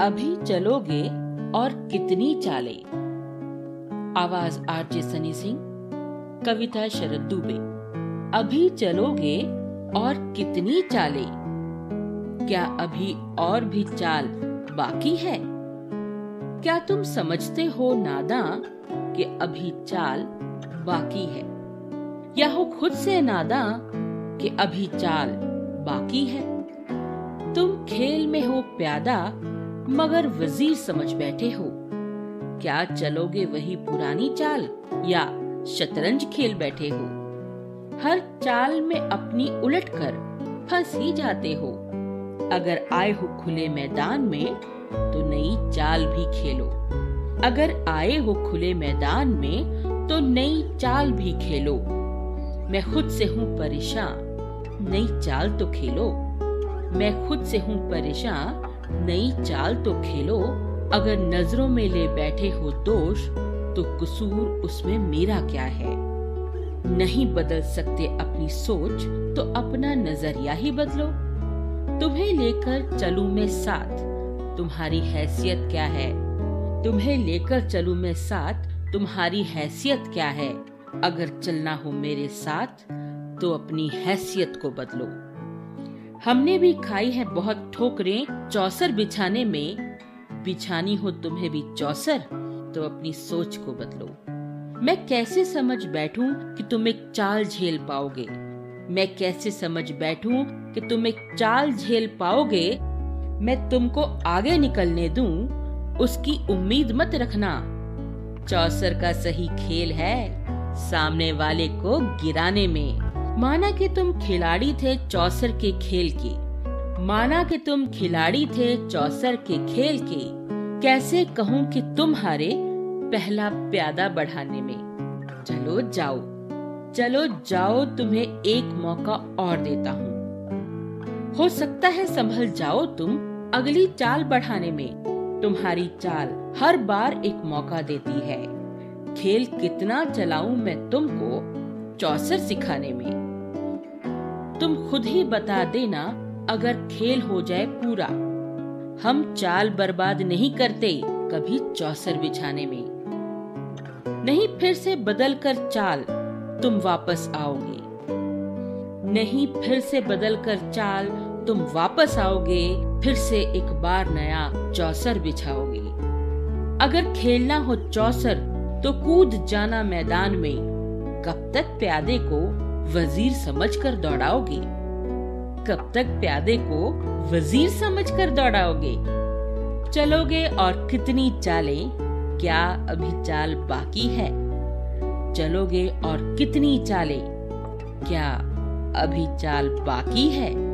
अभी चलोगे और कितनी चाले? आवाज़ आरजे सनी सिंह, कविता शरद दुबे। अभी चलोगे और कितनी चाले? क्या अभी और भी चाल बाकी है? क्या तुम समझते हो नादा कि अभी चाल बाकी है? या हो खुद से नादा कि अभी चाल बाकी है? तुम खेल में हो प्यादा मगर वज़ीर समझ बैठे हो। क्या चलोगे वही पुरानी चाल या शतरंज खेल बैठे हो? हर चाल में अपनी उलट कर फंस ही जाते हो। अगर आए हो खुले मैदान में तो नई चाल भी खेलो। अगर आए हो खुले मैदान में तो नई चाल भी खेलो। मैं खुद से हूँ परेशान, नई चाल तो खेलो। मैं खुद से हूँ परेशान नई चाल तो खेलो, अगर नज़रों में ले बैठे हो दोष तो कसूर उसमें मेरा क्या है? नहीं बदल सकते अपनी सोच तो अपना नज़रिया ही बदलो। तुम्हें लेकर चलू मैं साथ, तुम्हारी हैसियत क्या है? तुम्हें लेकर चलू मैं साथ, तुम्हारी हैसियत क्या है? अगर चलना हो मेरे साथ तो अपनी हैसियत को बदलो। हमने भी खाई है बहुत ठोकरें, चौसर बिछाने में। बिछानी हो तुम्हें भी चौसर? तो अपनी सोच को बदलो। मैं कैसे समझ बैठूं कि तुम एक चाल झेल पाओगे? मैं कैसे समझ बैठूं कि तुम एक चाल झेल पाओगे? मैं तुमको आगे निकलने दूँ, उसकी उम्मीद मत रखना। चौसर का सही खेल है सामने वाले को गिराने में। माना कि तुम खिलाड़ी थे चौसर के खेल के। माना कि तुम खिलाड़ी थे चौसर के खेल के। कैसे कहूँ कि तुम हारे पहला प्यादा बढ़ाने में। चलो जाओ। चलो जाओ, तुम्हें एक मौका और देता हूँ। हो सकता है संभल जाओ तुम अगली चाल बढ़ाने में। तुम्हारी चाल हर बार एक मौका देती है। खेल कितना चलाऊं मैं तुमको चौसर सिखाने में। तुम खुद ही बता देना अगर खेल हो जाए पूरा। हम चाल बर्बाद नहीं करते कभी चौसर बिछाने में। नहीं फिर से बदल कर चाल, तुम वापस आओगे। नहीं फिर से बदल कर चाल, तुम वापस आओगे, फिर से एक बार नया चौसर बिछाओगे। अगर खेलना हो चौसर तो कूद जाना मैदान में, कब तक प्यादे को वज़ीर समझकर दौड़ाओगे। कब तक प्यादे को वज़ीर समझकर दौड़ाओगे? चलोगे और कितनी चालें? क्या अभी चाल बाकी है? चलोगे और कितनी चालें? क्या अभी चाल बाकी है?